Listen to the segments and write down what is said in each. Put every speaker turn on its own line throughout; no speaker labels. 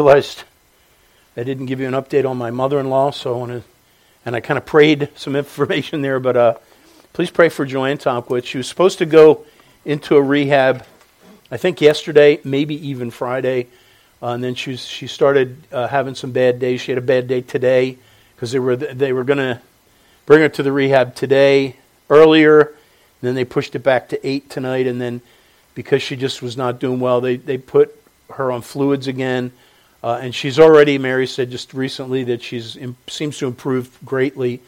realized I didn't give you an update on my mother-in-law, so I want to, and I kind of prayed some information there, but uh, please pray for Joanne Tomkowitz. She was supposed to go into a rehab, I think yesterday, maybe even Friday, uh, and then she was, she started uh, having some bad days. She had a bad day today because they were they were going to bring her to the rehab today earlier. then they pushed it back to eight tonight, and then because she just was not doing well, they they put her on fluids again. Uh, and she's already, Mary said just recently that she seems to improve greatly.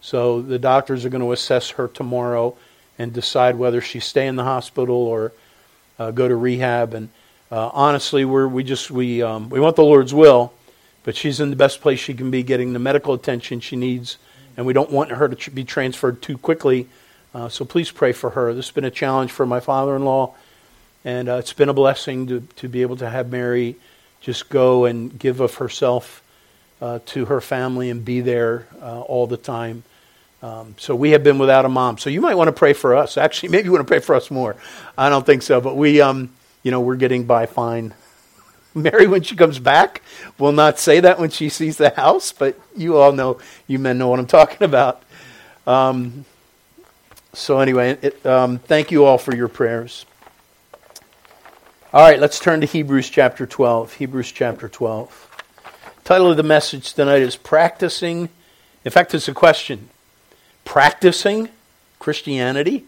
So the doctors are going to assess her tomorrow and decide whether she stay in the hospital or uh, go to rehab. And uh, honestly, we're, we just we um, we want the Lord's will, but she's in the best place she can be, getting the medical attention she needs, and we don't want her to tr- be transferred too quickly. Uh, so please pray for her. This has been a challenge for my father-in-law, and uh, it's been a blessing to to be able to have Mary just go and give of herself uh, to her family and be there uh, all the time. Um, so we have been without a mom. So you might want to pray for us. Actually, maybe you want to pray for us more. I don't think so, but we, um, you know, we're getting by fine. Mary, when she comes back, will not say that when she sees the house, but you all know, you men know what I'm talking about. Um, so anyway, it, um, thank you all for your prayers. All right, let's turn to Hebrews chapter 12. Hebrews chapter 12. Title of the message tonight is Practicing. In fact, it's a question. Practicing Christianity?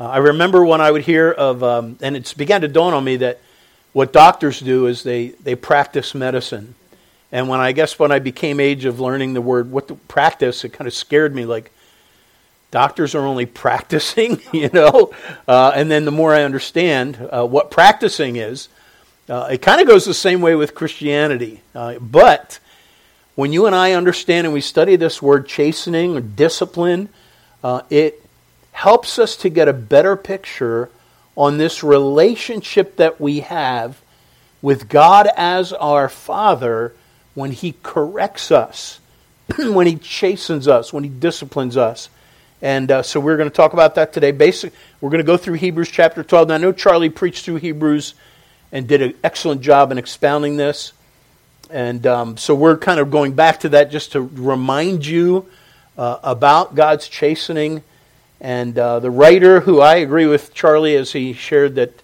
Uh, I remember when I would hear of, um, and it began to dawn on me that what doctors do is they, they practice medicine. And when I guess when I became age of learning the word what to practice, it kind of scared me. Like, doctors are only practicing, you know. Uh, and then the more I understand uh, what practicing is, uh, it kind of goes the same way with Christianity. Uh, but when you and I understand and we study this word chastening or discipline, uh, it helps us to get a better picture on this relationship that we have with God as our Father when He corrects us, when He chastens us, when He disciplines us. And uh, so we're going to talk about that today. Basic, we're going to go through Hebrews chapter 12. Now, I know Charlie preached through Hebrews and did an excellent job in expounding this. And um, so we're kind of going back to that just to remind you uh, about God's chastening. And uh, the writer, who I agree with Charlie as he shared that,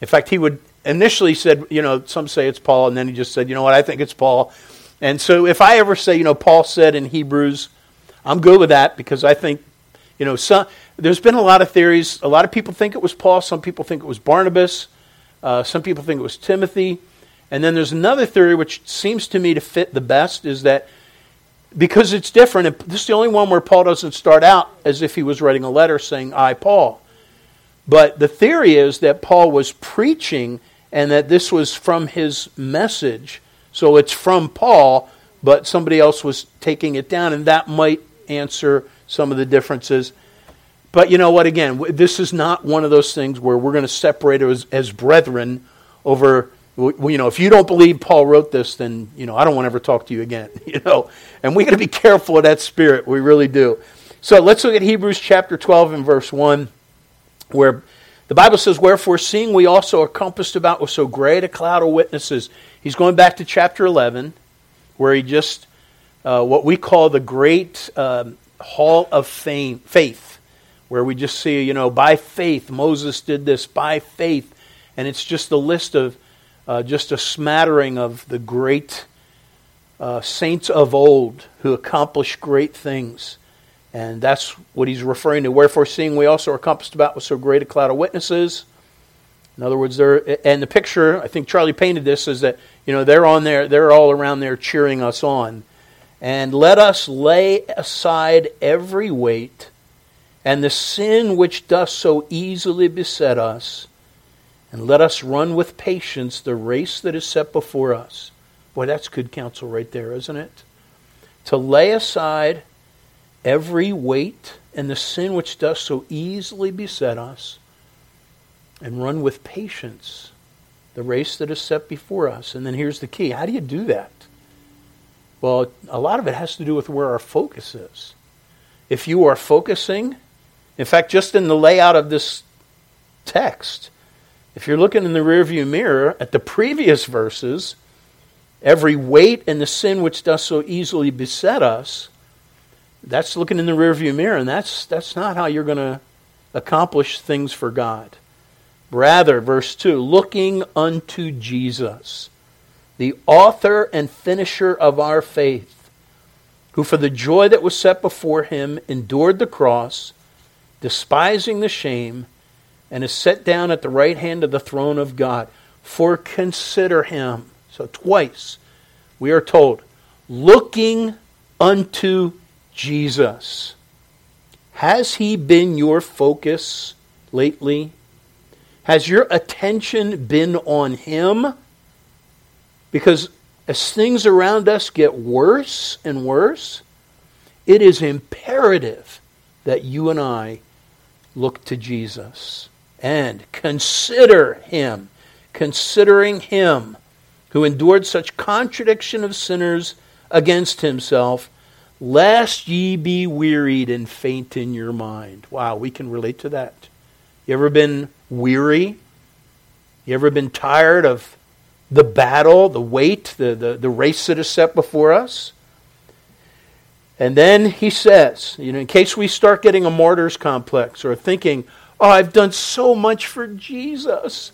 in fact, he would initially said, you know, some say it's Paul, and then he just said, you know what, I think it's Paul. And so if I ever say, you know, Paul said in Hebrews, I'm good with that because I think you know, some, there's been a lot of theories. A lot of people think it was Paul. Some people think it was Barnabas. Uh, some people think it was Timothy. And then there's another theory which seems to me to fit the best is that because it's different, and this is the only one where Paul doesn't start out as if he was writing a letter saying, I, Paul. But the theory is that Paul was preaching and that this was from his message. So it's from Paul, but somebody else was taking it down, and that might answer some of the differences. But you know what? Again, this is not one of those things where we're going to separate as, as brethren over. You know, if you don't believe Paul wrote this, then you know I don't want to ever talk to you again. You know, and we got to be careful of that spirit. We really do. So let's look at Hebrews chapter twelve and verse one, where the Bible says, "Wherefore, seeing we also are compassed about with so great a cloud of witnesses." He's going back to chapter eleven, where he just uh, what we call the great um, hall of fame, faith, where we just see, you know, by faith, Moses did this, by faith. And it's just a list of, uh, just a smattering of the great uh, saints of old who accomplished great things. And that's what he's referring to. Wherefore, seeing we also are compassed about with so great a cloud of witnesses. In other words, they're, and the picture, I think Charlie painted this, is that, you know, they're on there, they're all around there cheering us on. And let us lay aside every weight and the sin which doth so easily beset us, and let us run with patience the race that is set before us. Boy, that's good counsel right there, isn't it? To lay aside every weight and the sin which does so easily beset us, and run with patience the race that is set before us. And then here's the key how do you do that? Well, a lot of it has to do with where our focus is. If you are focusing, in fact, just in the layout of this text, if you're looking in the rearview mirror at the previous verses, every weight and the sin which does so easily beset us, that's looking in the rearview mirror, and that's, that's not how you're going to accomplish things for God. Rather, verse 2 looking unto Jesus, the author and finisher of our faith, who for the joy that was set before him endured the cross, despising the shame, and is set down at the right hand of the throne of God. For consider him. So, twice we are told, looking unto Jesus. Has he been your focus lately? Has your attention been on him? Because as things around us get worse and worse, it is imperative that you and I look to Jesus and consider him, considering him who endured such contradiction of sinners against himself, lest ye be wearied and faint in your mind. Wow, we can relate to that. You ever been weary? You ever been tired of the battle, the weight, the, the, the race that is set before us? And then he says, you know, in case we start getting a martyr's complex or thinking, oh, I've done so much for Jesus,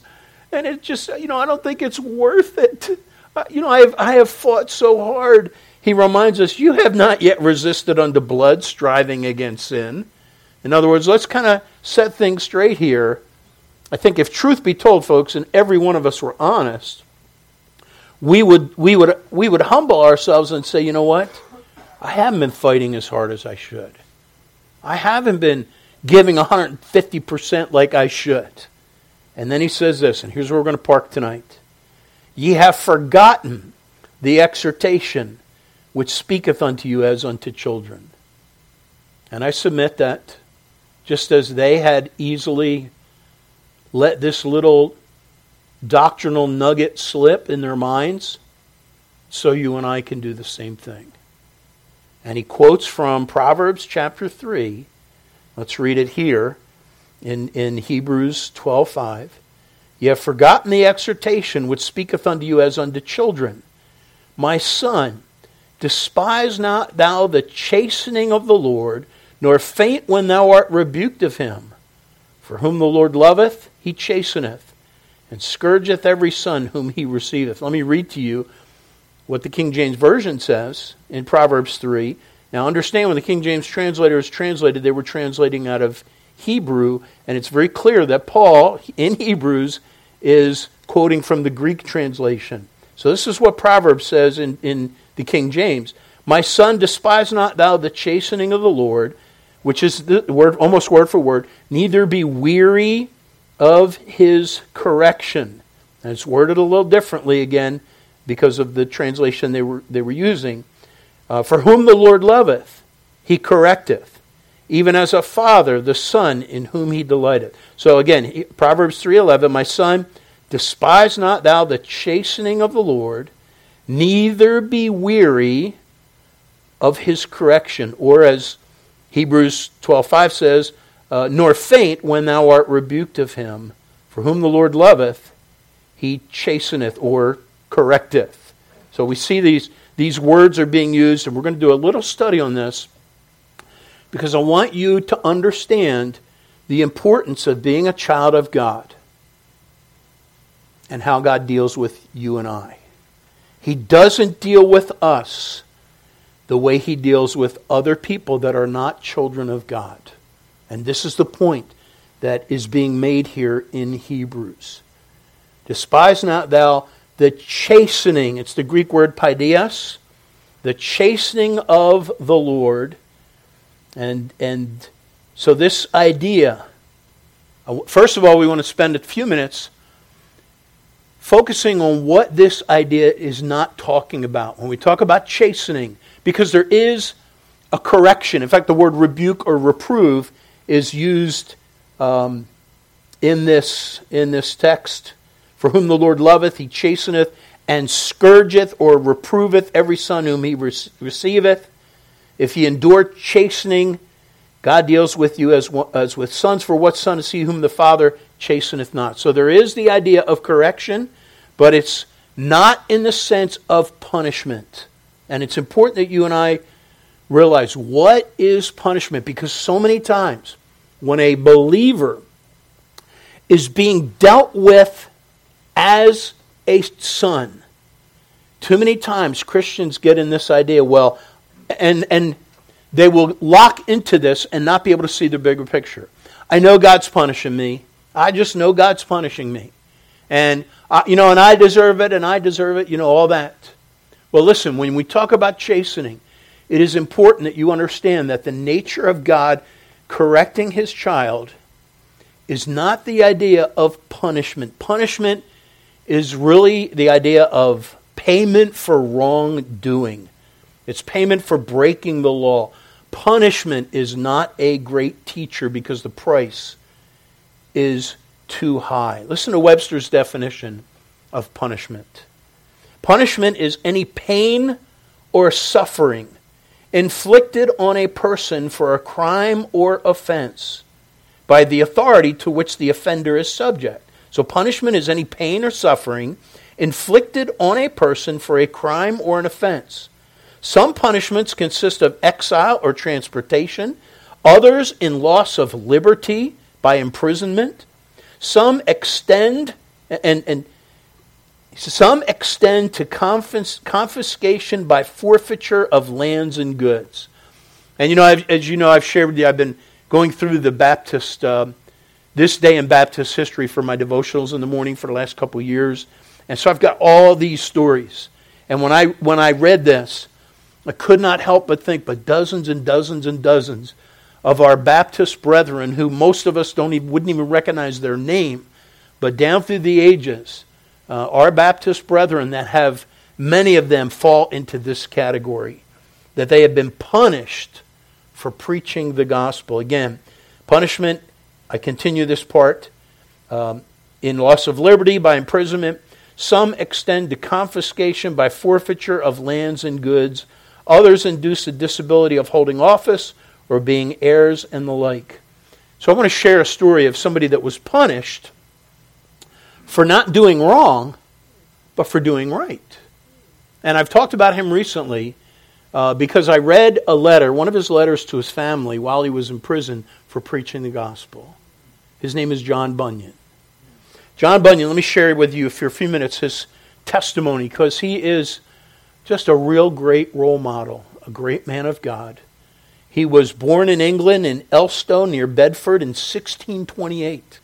and it just, you know, I don't think it's worth it. You know, I have, I have fought so hard. He reminds us, you have not yet resisted unto blood, striving against sin. In other words, let's kind of set things straight here. I think if truth be told, folks, and every one of us were honest, we would, we would, we would humble ourselves and say, you know what? I haven't been fighting as hard as I should. I haven't been giving 150% like I should. And then he says this, and here's where we're going to park tonight. Ye have forgotten the exhortation which speaketh unto you as unto children. And I submit that just as they had easily let this little doctrinal nugget slip in their minds, so you and I can do the same thing. And he quotes from Proverbs chapter 3 Let's read it here in, in Hebrews 12:5. Ye have forgotten the exhortation which speaketh unto you as unto children. My son, despise not thou the chastening of the Lord, nor faint when thou art rebuked of him. For whom the Lord loveth, he chasteneth, and scourgeth every son whom he receiveth. Let me read to you what the King James Version says in Proverbs 3. Now, understand when the King James translators translated, they were translating out of Hebrew, and it's very clear that Paul, in Hebrews, is quoting from the Greek translation. So, this is what Proverbs says in, in the King James My son, despise not thou the chastening of the Lord, which is the word, almost word for word, neither be weary of his correction. And it's worded a little differently again because of the translation they were, they were using. Uh, For whom the Lord loveth, he correcteth, even as a father the son in whom he delighteth. So again, Proverbs 3:11, my son, despise not thou the chastening of the Lord, neither be weary of his correction, or as Hebrews 12:5 says, uh, nor faint when thou art rebuked of him. For whom the Lord loveth, he chasteneth or correcteth. So we see these these words are being used, and we're going to do a little study on this because I want you to understand the importance of being a child of God and how God deals with you and I. He doesn't deal with us the way he deals with other people that are not children of God. And this is the point that is being made here in Hebrews. Despise not thou the chastening, it's the Greek word paidias, the chastening of the Lord. And, and so, this idea, uh, first of all, we want to spend a few minutes focusing on what this idea is not talking about. When we talk about chastening, because there is a correction. In fact, the word rebuke or reprove is used um, in, this, in this text for whom the Lord loveth, he chasteneth and scourgeth or reproveth every son whom he receiveth. If ye endure chastening, God deals with you as, as with sons, for what son is he whom the Father chasteneth not? So there is the idea of correction, but it's not in the sense of punishment. And it's important that you and I realize what is punishment because so many times when a believer is being dealt with as a son, too many times Christians get in this idea, well, and, and they will lock into this and not be able to see the bigger picture. I know God's punishing me. I just know God's punishing me. And, I, you know, and I deserve it, and I deserve it, you know, all that. Well, listen, when we talk about chastening, it is important that you understand that the nature of God correcting his child is not the idea of punishment. Punishment is really the idea of payment for wrongdoing, it's payment for breaking the law. Punishment is not a great teacher because the price is too high. Listen to Webster's definition of punishment. Punishment is any pain or suffering inflicted on a person for a crime or offense by the authority to which the offender is subject. So, punishment is any pain or suffering inflicted on a person for a crime or an offense. Some punishments consist of exile or transportation, others in loss of liberty by imprisonment. Some extend and, and some extend to confis- confiscation by forfeiture of lands and goods. And you know, I've, as you know, I've shared with you, I've been going through the Baptist, uh, this day in Baptist history for my devotionals in the morning for the last couple of years. And so I've got all these stories. And when I, when I read this, I could not help but think, but dozens and dozens and dozens of our Baptist brethren, who most of us don't even, wouldn't even recognize their name, but down through the ages, uh, our Baptist brethren that have many of them fall into this category, that they have been punished for preaching the gospel. Again, punishment, I continue this part, um, in loss of liberty by imprisonment. Some extend to confiscation by forfeiture of lands and goods. Others induce a disability of holding office or being heirs and the like. So I want to share a story of somebody that was punished for not doing wrong, but for doing right. And I've talked about him recently uh, because I read a letter, one of his letters to his family while he was in prison for preaching the gospel. His name is John Bunyan. John Bunyan, let me share with you for a few minutes his testimony because he is just a real great role model, a great man of God. He was born in England in Elstow near Bedford in 1628.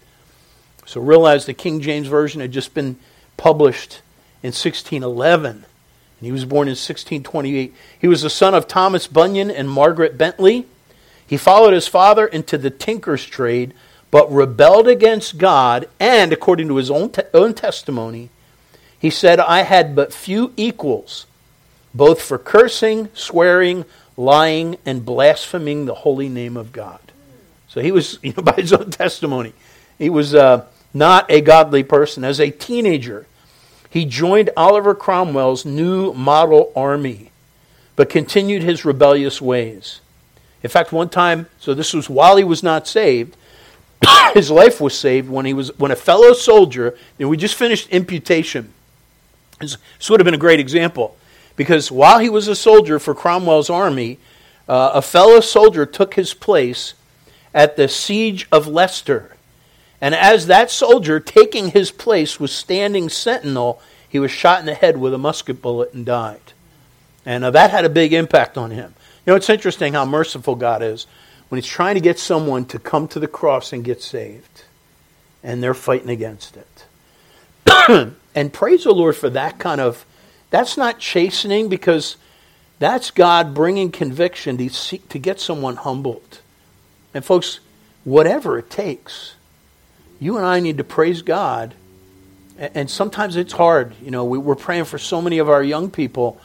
So realize the King James Version had just been published in 1611. And he was born in 1628. He was the son of Thomas Bunyan and Margaret Bentley. He followed his father into the tinker's trade, but rebelled against God, and according to his own, te- own testimony, he said, I had but few equals, both for cursing, swearing, lying, and blaspheming the holy name of God. So he was, you know, by his own testimony, he was uh, not a godly person. As a teenager, he joined Oliver Cromwell's new model army, but continued his rebellious ways. In fact, one time, so this was while he was not saved, his life was saved when he was when a fellow soldier, and we just finished imputation. This, would have been a great example because while he was a soldier for Cromwell's army, uh, a fellow soldier took his place at the siege of Leicester. And as that soldier taking his place was standing sentinel, he was shot in the head with a musket bullet and died. And uh, that had a big impact on him. You know, it's interesting how merciful God is when He's trying to get someone to come to the cross and get saved. And they're fighting against it. and praise the Lord for that kind of, that's not chastening because that's God bringing conviction to, seek, to get someone humbled. And folks, whatever it takes you and I need to praise God. And sometimes it's hard. You know, we're praying for so many of our young people.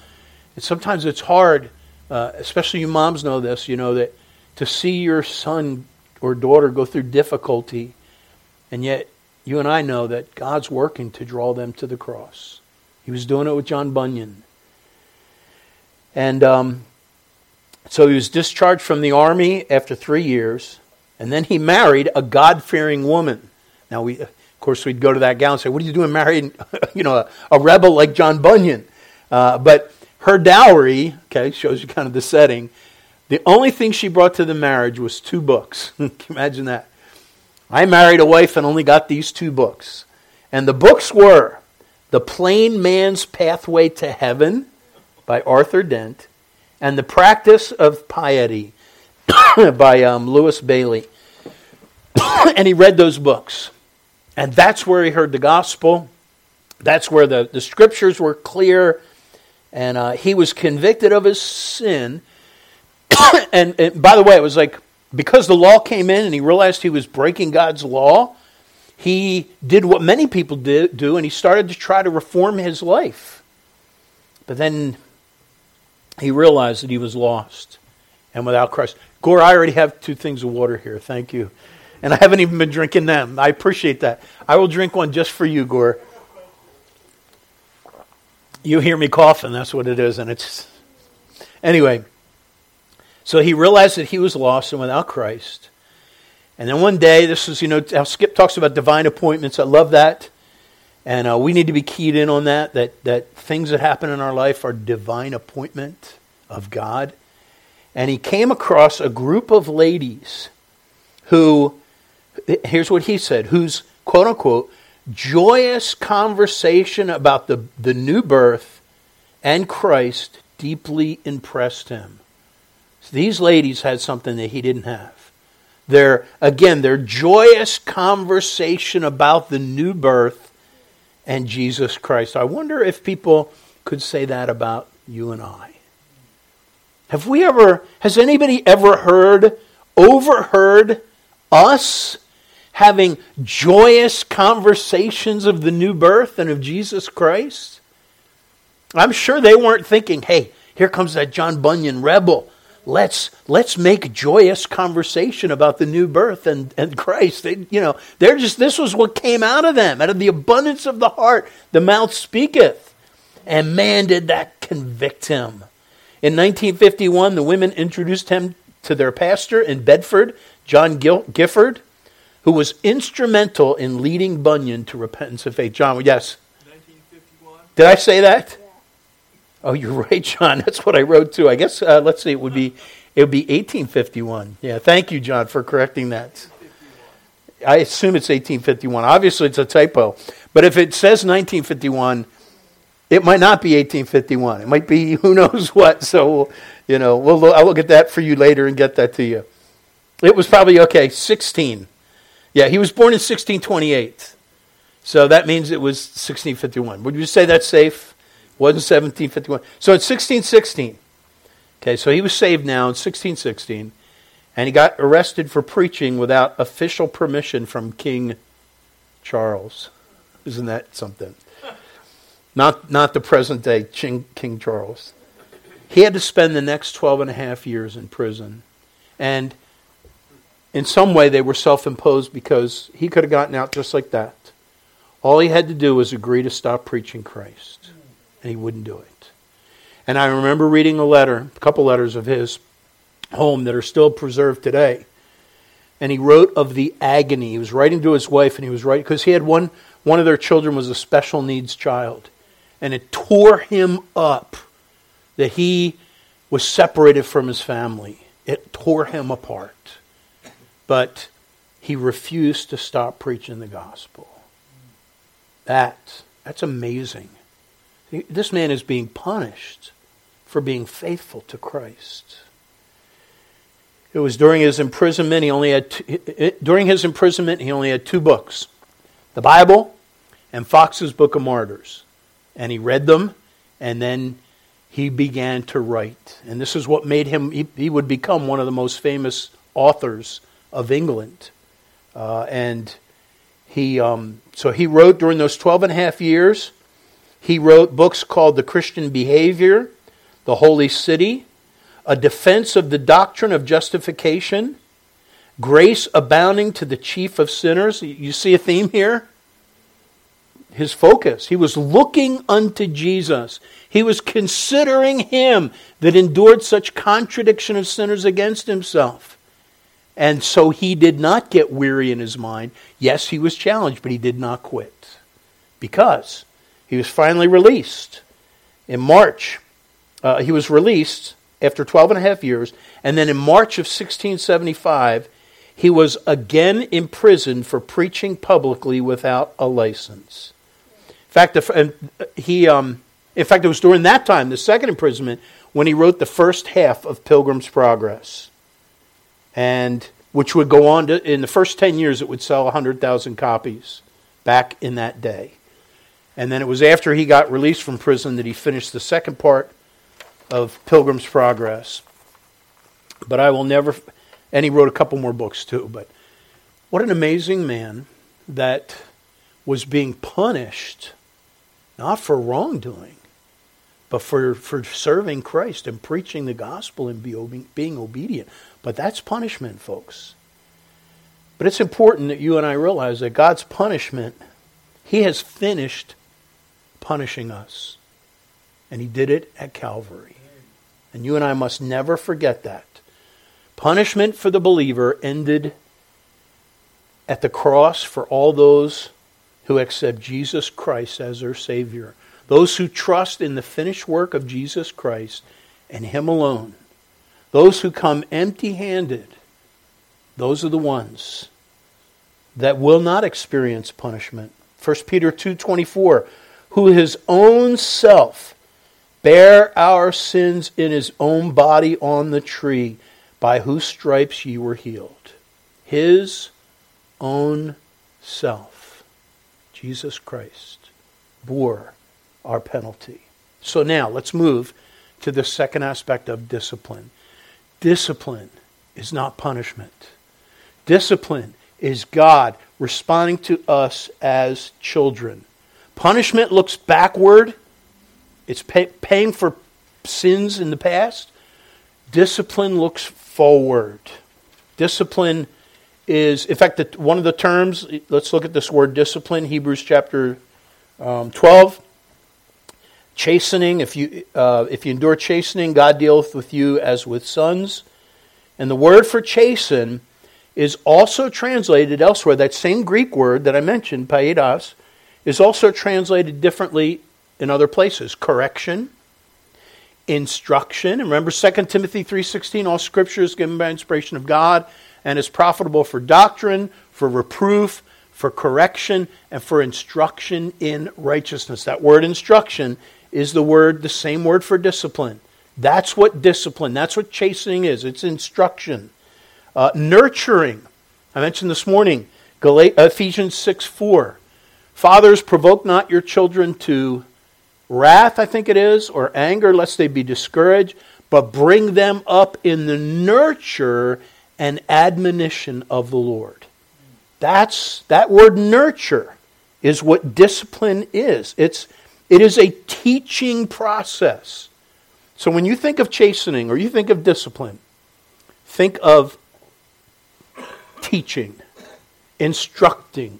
And sometimes it's hard, uh, especially you moms know this, you know, that to see your son or daughter go through difficulty. And yet, you and I know that God's working to draw them to the cross. He was doing it with John Bunyan. And um, so he was discharged from the army after three years. And then he married a God fearing woman. Now, we, of course, we'd go to that gal and say, What are you doing marrying you know, a, a rebel like John Bunyan? Uh, but her dowry, okay, shows you kind of the setting. The only thing she brought to the marriage was two books. Imagine that. I married a wife and only got these two books. And the books were The Plain Man's Pathway to Heaven by Arthur Dent and The Practice of Piety by um, Lewis Bayly. and he read those books. And that's where he heard the gospel. That's where the, the scriptures were clear. And uh, he was convicted of his sin. and, and by the way, it was like because the law came in and he realized he was breaking God's law, he did what many people did, do, and he started to try to reform his life. But then he realized that he was lost and without Christ. Gore, I already have two things of water here. Thank you. And I haven't even been drinking them. I appreciate that. I will drink one just for you, Gore. You hear me coughing, that's what it is. And it's. Anyway, so he realized that he was lost and without Christ. And then one day, this is, you know, how Skip talks about divine appointments. I love that. And uh, we need to be keyed in on that, that, that things that happen in our life are divine appointment of God. And he came across a group of ladies who, here's what he said, whose quote unquote joyous conversation about the, the new birth and Christ deeply impressed him. So these ladies had something that he didn't have. Their, again, their joyous conversation about the new birth and Jesus Christ. I wonder if people could say that about you and I. Have we ever, has anybody ever heard, overheard us having joyous conversations of the new birth and of Jesus Christ? I'm sure they weren't thinking, hey, here comes that John Bunyan rebel let's let's make joyous conversation about the new birth and, and Christ. They, you know, they're just this was what came out of them. Out of the abundance of the heart, the mouth speaketh. And man, did that convict him. In 1951, the women introduced him to their pastor in Bedford, John Gifford, who was instrumental in leading Bunyan to repentance and faith. John, yes. 1951. Did I say that? Oh, you're right, John. That's what I wrote too. I guess uh, let's see. It would be it would be 1851. Yeah, thank you, John, for correcting that. I assume it's 1851. Obviously, it's a typo. But if it says 1951, it might not be 1851. It might be who knows what. So, you know, we'll, I'll look at that for you later and get that to you. It was probably, okay, 16. Yeah, he was born in 1628. So that means it was 1651. Would you say that's safe? Wasn't 1751. So it's 1616. Okay, so he was saved now in 1616, and he got arrested for preaching without official permission from King Charles. Isn't that something? Not, not the present day King, King Charles. He had to spend the next 12 and a half years in prison. And in some way, they were self imposed because he could have gotten out just like that. All he had to do was agree to stop preaching Christ and he wouldn't do it. And I remember reading a letter, a couple letters of his home that are still preserved today. And he wrote of the agony. He was writing to his wife, and he was writing because he had one, one of their children was a special needs child. And it tore him up that he was separated from his family. It tore him apart. But he refused to stop preaching the gospel. That, that's amazing. This man is being punished for being faithful to Christ. It was during his imprisonment, he only had two, during his imprisonment, he only had two books. The Bible and Foxe's Book of Martyrs. And he read them and then he began to write. And this is what made him he, he would become one of the most famous authors of England. Uh, and he um, so he wrote during those 12 and a half years he wrote books called The Christian Behavior, The Holy City, A Defense of the Doctrine of Justification, Grace Abounding to the Chief of Sinners. You see a theme here? His focus. He was looking unto Jesus. He was considering him that endured such contradiction of sinners against himself. And so he did not get weary in his mind. Yes, he was challenged, but he did not quit because he was finally released in March. Uh, he was released after 12 and a half years, and then in March of 1675, he was again imprisoned for preaching publicly without a license. In fact, he, um, in fact, it was during that time, the second imprisonment, when he wrote the first half of Pilgrim's Progress and which would go on to, in the first 10 years, it would sell 100,000 copies back in that day. And then it was after he got released from prison that he finished the second part of Pilgrim's Progress. But I will never, and he wrote a couple more books too. But what an amazing man that was being punished not for wrongdoing, but for, for serving Christ and preaching the gospel and be, being obedient. But that's punishment, folks. But it's important that you and I realize that God's punishment, He has finished punishing us. And He did it at Calvary. And you and I must never forget that. Punishment for the believer ended at the cross for all those who accept Jesus Christ as their Savior. Those who trust in the finished work of Jesus Christ and Him alone, those who come empty handed, those are the ones that will not experience punishment. 1 Peter 2:24 who his own self bare our sins in his own body on the tree by whose stripes ye were healed. His own self Jesus Christ bore our penalty. So now let's move to the second aspect of discipline. Discipline is not punishment. Discipline is God responding to us as children. Punishment looks backward, it's pay, paying for sins in the past. Discipline looks forward. Discipline is, in fact, the, one of the terms, let's look at this word discipline, Hebrews chapter um, 12 chastening. If you, uh, if you endure chastening, God dealeth with you as with sons. And the word for chasten is also translated elsewhere. That same Greek word that I mentioned, paidos, is also translated differently in other places. Correction, instruction. And remember 2 Timothy 3.16, all scripture is given by inspiration of God and is profitable for doctrine, for reproof, for correction, and for instruction in righteousness. That word instruction is the word, the same word for discipline. That's what discipline, that's what chastening is. It's instruction. Uh, nurturing. I mentioned this morning, Ephesians 6 4. Fathers, provoke not your children to wrath, I think it is, or anger, lest they be discouraged, but bring them up in the nurture and admonition of the Lord. That's that word nurture is what discipline is. It's it is a teaching process. So when you think of chastening or you think of discipline, think of teaching, instructing,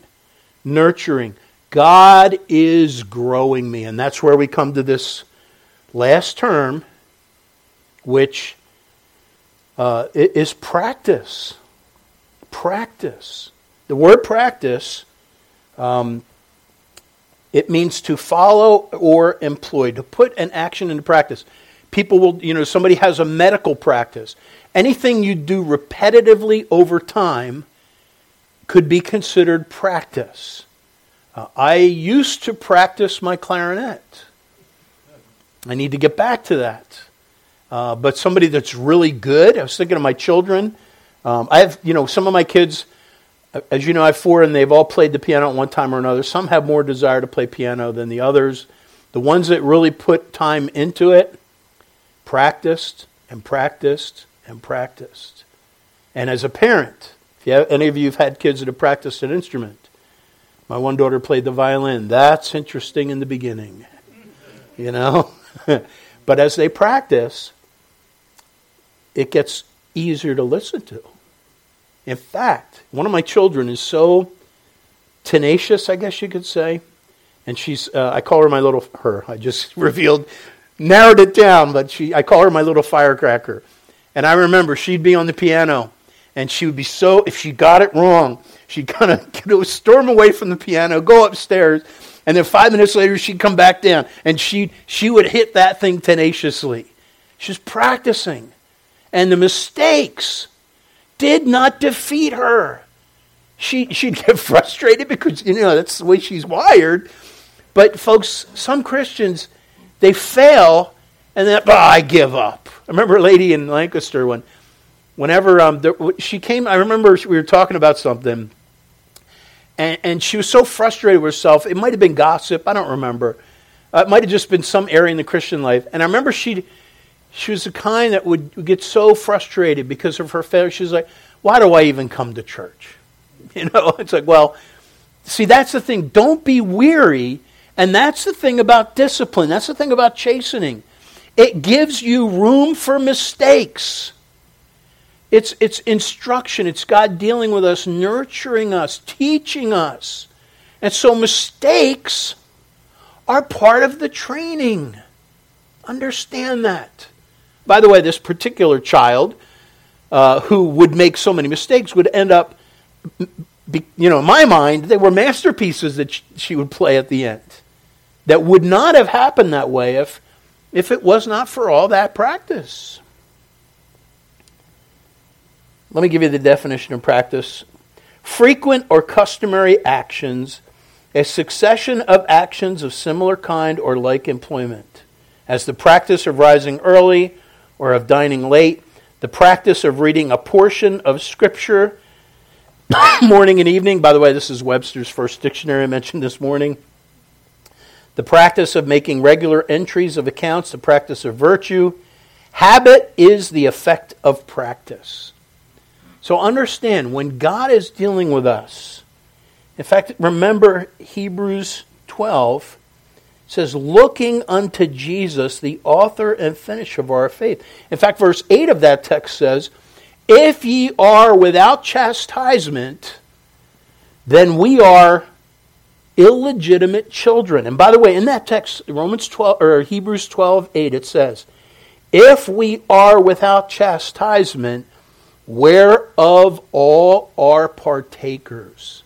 nurturing. God is growing me. And that's where we come to this last term, which uh, is practice. Practice. The word practice um, it means to follow or employ, to put an action into practice. People will, you know, somebody has a medical practice. Anything you do repetitively over time could be considered practice. Uh, I used to practice my clarinet. I need to get back to that. Uh, but somebody that's really good, I was thinking of my children. Um, I have, you know, some of my kids as you know, I have four, and they've all played the piano at one time or another. Some have more desire to play piano than the others. The ones that really put time into it practiced and practiced and practiced. And as a parent, if have, any of you have had kids that have practiced an instrument, my one daughter played the violin. That's interesting in the beginning, you know? but as they practice, it gets easier to listen to. In fact, one of my children is so tenacious, I guess you could say, and she's uh, I call her my little her. I just revealed, narrowed it down, but she I call her my little firecracker. And I remember she'd be on the piano, And she would be so, if she got it wrong, she'd kind of storm away from the piano, go upstairs, and then five minutes later she'd come back down and she she would hit that thing tenaciously. She's practicing. And the mistakes did not defeat her. She, she'd get frustrated because, you know, that's the way she's wired. But, folks, some Christians, they fail and then, oh, I give up. I remember a lady in Lancaster when, whenever um, there, she came, I remember we were talking about something, and, and she was so frustrated with herself. It might have been gossip, I don't remember. Uh, it might have just been some area in the Christian life. And I remember she she was the kind that would get so frustrated because of her failure. She was like, Why do I even come to church? You know, it's like, well, see, that's the thing. Don't be weary. And that's the thing about discipline. That's the thing about chastening. It gives you room for mistakes. It's, it's instruction. It's God dealing with us, nurturing us, teaching us. And so mistakes are part of the training. Understand that. By the way, this particular child uh, who would make so many mistakes would end up, you know, in my mind, they were masterpieces that she would play at the end. That would not have happened that way if, if it was not for all that practice. Let me give you the definition of practice frequent or customary actions, a succession of actions of similar kind or like employment, as the practice of rising early or of dining late, the practice of reading a portion of Scripture morning and evening. By the way, this is Webster's first dictionary I mentioned this morning. The practice of making regular entries of accounts, the practice of virtue. Habit is the effect of practice. So understand when God is dealing with us, in fact, remember Hebrews 12 says, looking unto Jesus, the author and finisher of our faith. In fact, verse 8 of that text says, If ye are without chastisement, then we are illegitimate children. And by the way, in that text, Romans 12 or Hebrews 12, 8, it says, If we are without chastisement, whereof all are partakers.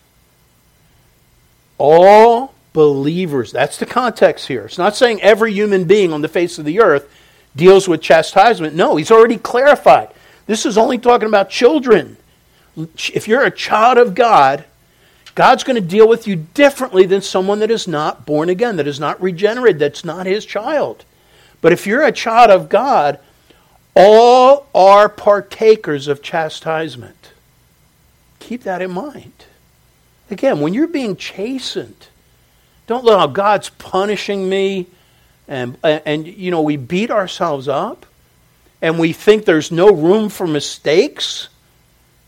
All believers. That's the context here. It's not saying every human being on the face of the earth deals with chastisement. No, he's already clarified. This is only talking about children. If you're a child of God, God's going to deal with you differently than someone that is not born again, that is not regenerated, that's not his child. But if you're a child of God, all are partakers of chastisement. Keep that in mind. Again, when you're being chastened, don't let how God's punishing me. And, and, you know, we beat ourselves up and we think there's no room for mistakes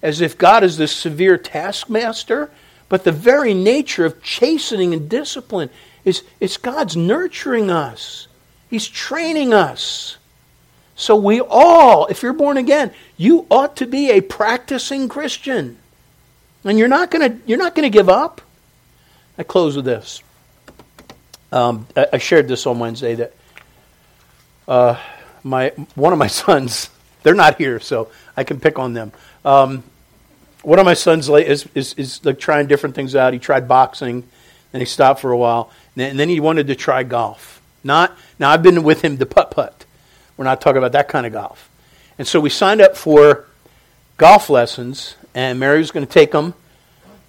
as if God is this severe taskmaster. But the very nature of chastening and discipline is it's God's nurturing us. He's training us. So we all, if you're born again, you ought to be a practicing Christian. And you're not going to you're not going to give up. I close with this. Um, I, I, shared this on Wednesday that uh, my one of my sons, they're not here, so I can pick on them. Um, one of my sons is, is, is like trying different things out. He tried boxing, then he stopped for a while, and then he wanted to try golf. Not now. I've been with him to putt putt. We're not talking about that kind of golf. And so we signed up for golf lessons, and Mary was going to take them.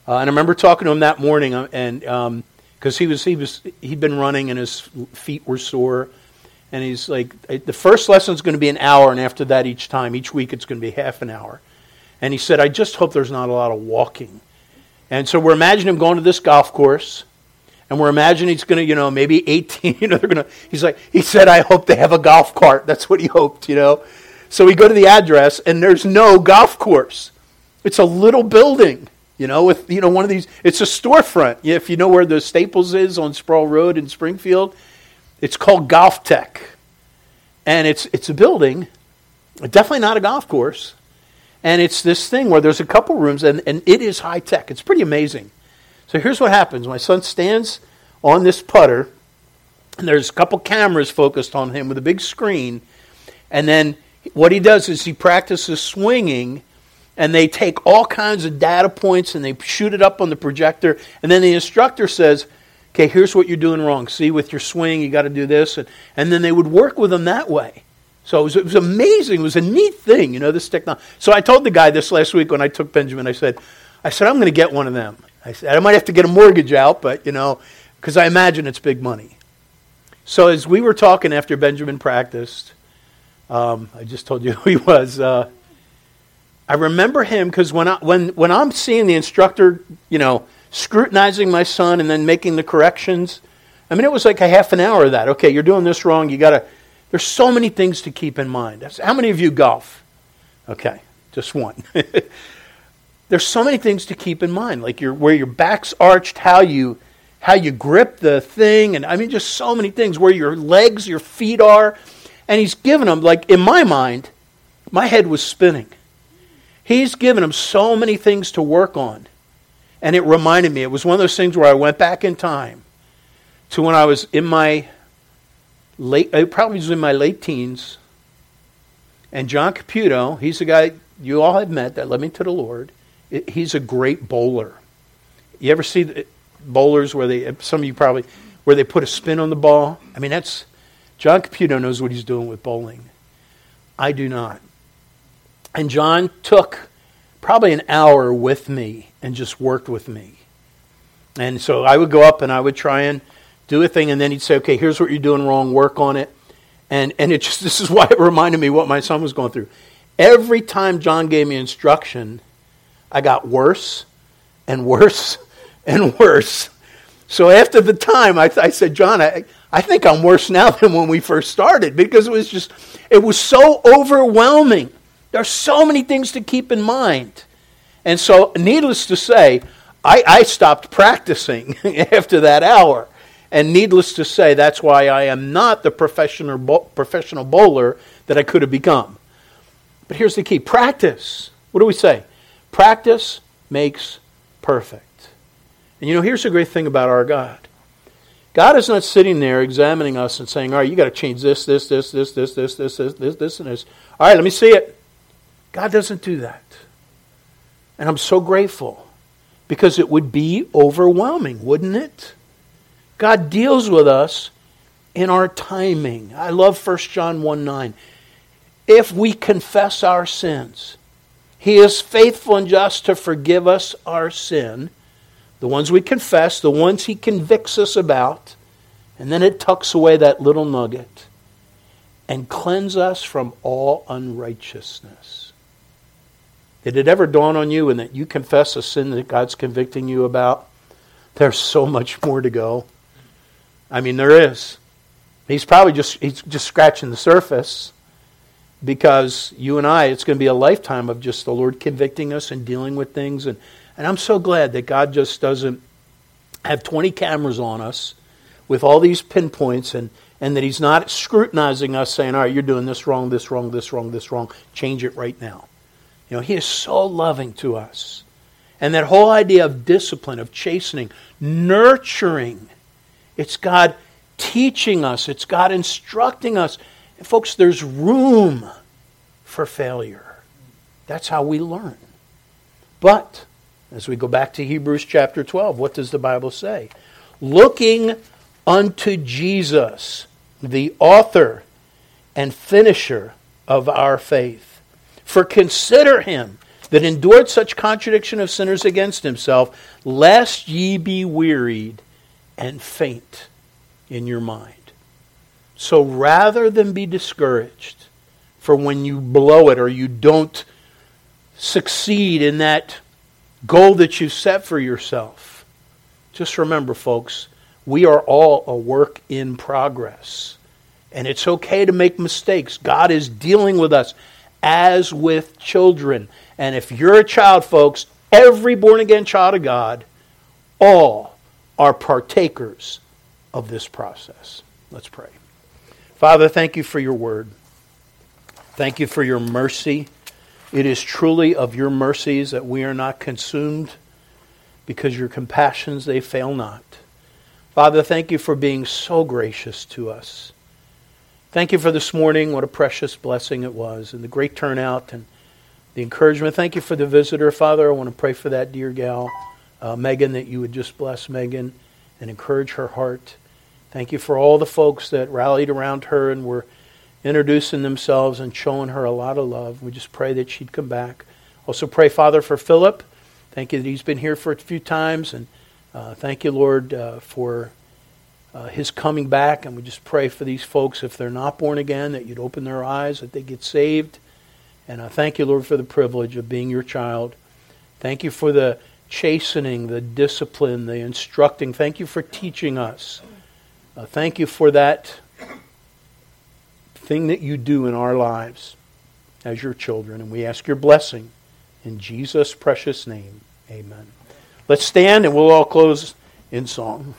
Uh, and I remember talking to him that morning, uh, and um, because he was he was he'd been running and his feet were sore, and he's like the first lesson is going to be an hour, and after that each time each week it's going to be half an hour, and he said I just hope there's not a lot of walking, and so we're imagining him going to this golf course. And we're imagining he's going to, you know, maybe 18, you know, they're going to, he's like, he said, I hope they have a golf cart. That's what he hoped, you know. So we go to the address, and there's no golf course. It's a little building. You know, with you know one of these, it's a storefront. If you know where the Staples is on Sproul Road in Springfield, it's called GolfTEC, and it's it's a building, definitely not a golf course, and it's this thing where there's a couple rooms, and, and it is high tech. It's pretty amazing. So here's what happens: my son stands on this putter, and there's a couple cameras focused on him with a big screen, and then what he does is he practices swinging and they take all kinds of data points and they shoot it up on the projector. And then the instructor says, okay, here's what you're doing wrong. See, with your swing, you got to do this. And, and then they would work with them that way. So it was, it was amazing. It was a neat thing, you know, this technology. So I told the guy this last week when I took Benjamin, I said, I said, I'm going to get one of them. I said, I might have to get a mortgage out, but, you know, because I imagine it's big money. So as we were talking after Benjamin practiced, um, I just told you who he was. Uh, I remember him because when, I, when, when I'm seeing the instructor, you know, scrutinizing my son and then making the corrections, I mean, it was like a half an hour of that. Okay, you're doing this wrong. You got to. There's so many things to keep in mind. How many of you golf? Okay, just one. there's so many things to keep in mind, like your, where your back's arched, how you how you grip the thing, and I mean, just so many things, where your legs, your feet are. And he's given them, like in my mind, my head was spinning. He's given them so many things to work on. And it reminded me, it was one of those things where I went back in time to when I was in my late, I probably was in my late teens. And John Caputo, he's a guy you all have met that led me to the Lord. He's a great bowler. You ever see bowlers where they, some of you probably, where they put a spin on the ball? I mean, that's, John Caputo knows what he's doing with bowling. I do not. And John took probably an hour with me and just worked with me. And so I would go up and I would try and do a thing, and then he'd say, okay, here's what you're doing wrong, work on it. And, and it just, this is why it reminded me what my son was going through. Every time John gave me instruction, I got worse and worse and worse. So after the time, I, I said, John, I, I think I'm worse now than when we first started because it was just, it was so overwhelming. There are so many things to keep in mind. And so, needless to say, I, I stopped practicing after that hour. And needless to say, that's why I am not the professional, professional bowler that I could have become. But here's the key practice. What do we say? Practice makes perfect. And you know, here's the great thing about our God God is not sitting there examining us and saying, all right, you got to change this, this, this, this, this, this, this, this, this, this, and this. All right, let me see it. God doesn't do that. And I'm so grateful because it would be overwhelming, wouldn't it? God deals with us in our timing. I love 1 John 1 9. If we confess our sins, He is faithful and just to forgive us our sin the ones we confess, the ones he convicts us about, and then it tucks away that little nugget and cleanse us from all unrighteousness. Did it ever dawn on you and that you confess a sin that God's convicting you about? There's so much more to go. I mean, there is. He's probably just he's just scratching the surface because you and I, it's going to be a lifetime of just the Lord convicting us and dealing with things and and I'm so glad that God just doesn't have 20 cameras on us with all these pinpoints and, and that He's not scrutinizing us saying, all right, you're doing this wrong, this wrong, this wrong, this wrong. Change it right now. You know, He is so loving to us. And that whole idea of discipline, of chastening, nurturing, it's God teaching us, it's God instructing us. And folks, there's room for failure. That's how we learn. But as we go back to Hebrews chapter 12, what does the Bible say? Looking unto Jesus, the author and finisher of our faith. For consider him that endured such contradiction of sinners against himself, lest ye be wearied and faint in your mind. So rather than be discouraged for when you blow it or you don't succeed in that goal that you've set for yourself. Just remember, folks, we are all a work in progress. And it's okay to make mistakes. God is dealing with us as with children. And if you're a child, folks, every born again child of God, all are partakers of this process. Let's pray. Father, thank you for your word. Thank you for your mercy. It is truly of your mercies that we are not consumed because your compassions, they fail not. Father, thank you for being so gracious to us. Thank you for this morning. What a precious blessing it was, and the great turnout. And the encouragement. Thank you for the visitor, Father. I want to pray for that dear gal, uh, Megan, that you would just bless Megan and encourage her heart. Thank you for all the folks that rallied around her and were introducing themselves and showing her a lot of love. We just pray that she'd come back. Also, pray, Father, for Philip. Thank you that he's been here for a few times. And uh, thank you, Lord, uh, for uh, his coming back. And we just pray for these folks, if they're not born again, that you'd open their eyes, that they get saved. And I thank you, Lord, for the privilege of being your child. Thank you for the chastening, the discipline, the instructing. Thank you for teaching us. Uh, thank you for that thing that you do in our lives as your children. And we ask your blessing in Jesus' precious name. Amen. Let's stand and we'll all close in song.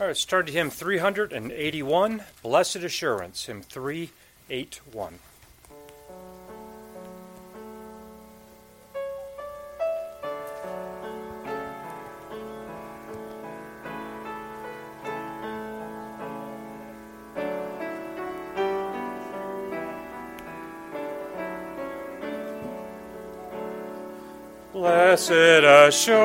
All right, start hymn 381, Blessed Assurance, hymn 381. Blessed assurance,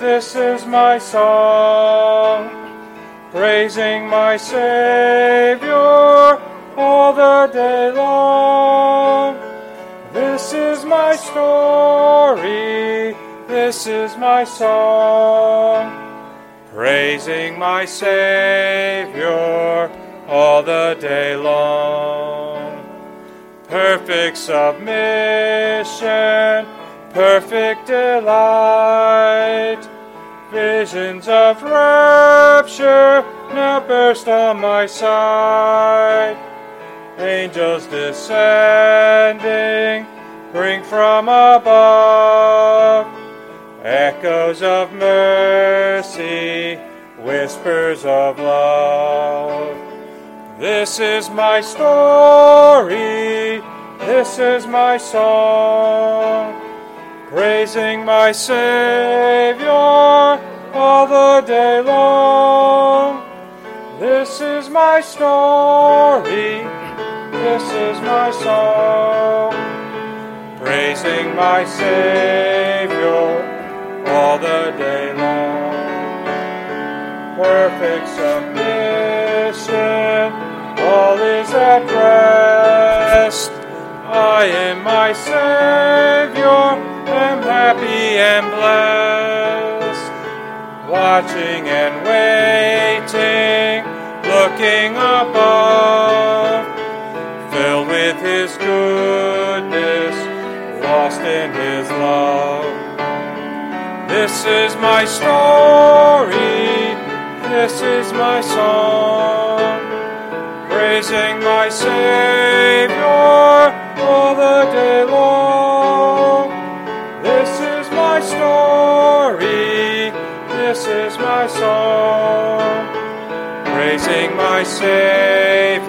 this is my song, praising my Savior all the day long. This is my story, this is my song, praising my Savior all the day long perfect submission, perfect delight. Visions of rapture now burst on my sight. Angels descending bring from above echoes of mercy, whispers of love. This is my story, this is my song, praising my Savior all the day long. This is my story, this is my song, praising my Savior all the day long. Perfect submission all is at rest. I am my Savior, happy and blessed, watching and waiting, looking above, filled with His goodness, lost in His love. This is my story, this is my song praising my Savior all the day long. My song, praising my Savior